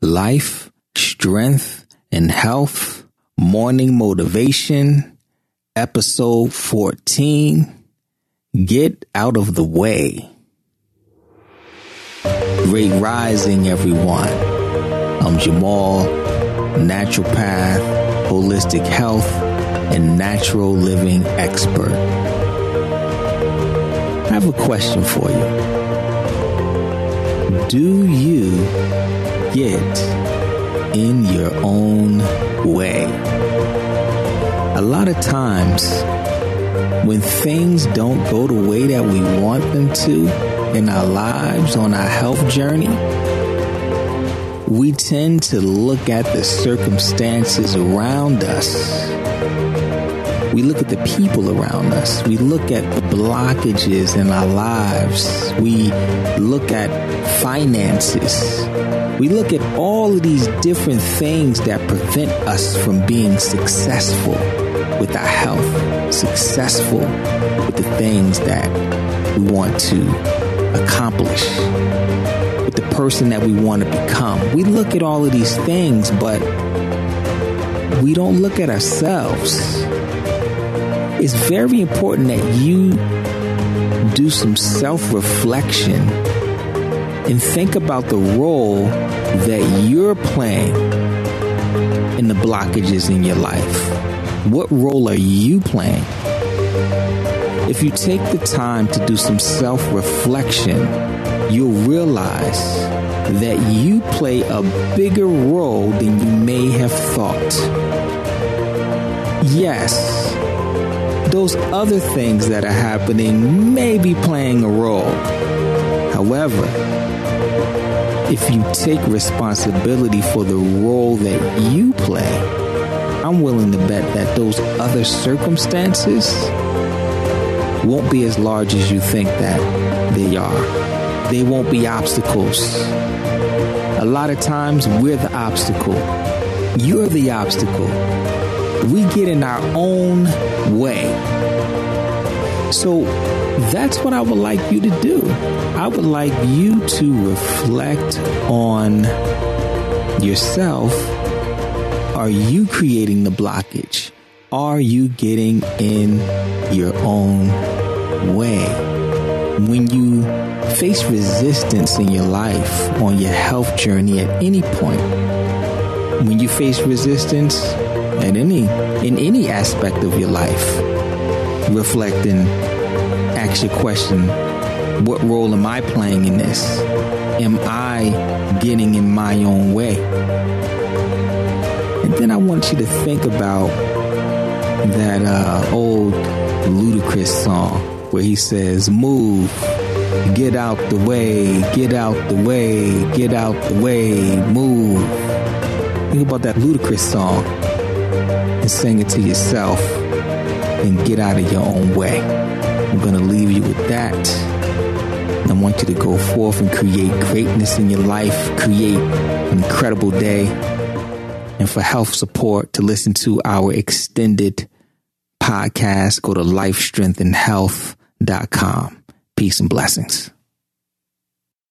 life, strength, and health, morning motivation, episode 14. Get out of the way. Great rising, everyone. I'm Jamal, naturopath, holistic health, and natural living expert. I have a question for you. Do you get in your own way? A lot of times, when things don't go the way that we want them to in our lives, on our health journey, we tend to look at the circumstances around us. We look at the people around us. We look at the blockages in our lives. We look at finances. We look at all of these different things that prevent us from being successful with our health, successful with the things that we want to accomplish, with the person that we want to become. We look at all of these things, but we don't look at ourselves. It's very important that you do some self reflection and think about the role that you're playing in the blockages in your life. What role are you playing? If you take the time to do some self reflection, you'll realize that you play a bigger role than you may have thought. Yes, those other things that are happening may be playing a role. However, if you take responsibility for the role that you play, I'm willing to bet that those other circumstances won't be as large as you think that they are. They won't be obstacles. A lot of times we're the obstacle. You're the obstacle. We get in our own way. So that's what I would like you to do. I would like you to reflect on yourself are you creating the blockage? Are you getting in your own way? When you face resistance in your life on your health journey at any point, when you face resistance at any in any aspect of your life, reflect and ask your question, what role am I playing in this? Am I getting in my own way? And then I want you to think about that uh, old Ludacris song where he says, Move, get out the way, get out the way, get out the way, move. Think about that Ludacris song and sing it to yourself and get out of your own way. I'm going to leave you with that. I want you to go forth and create greatness in your life, create an incredible day and for health support to listen to our extended podcast, go to lifestrengthandhealth.com. Peace and blessings.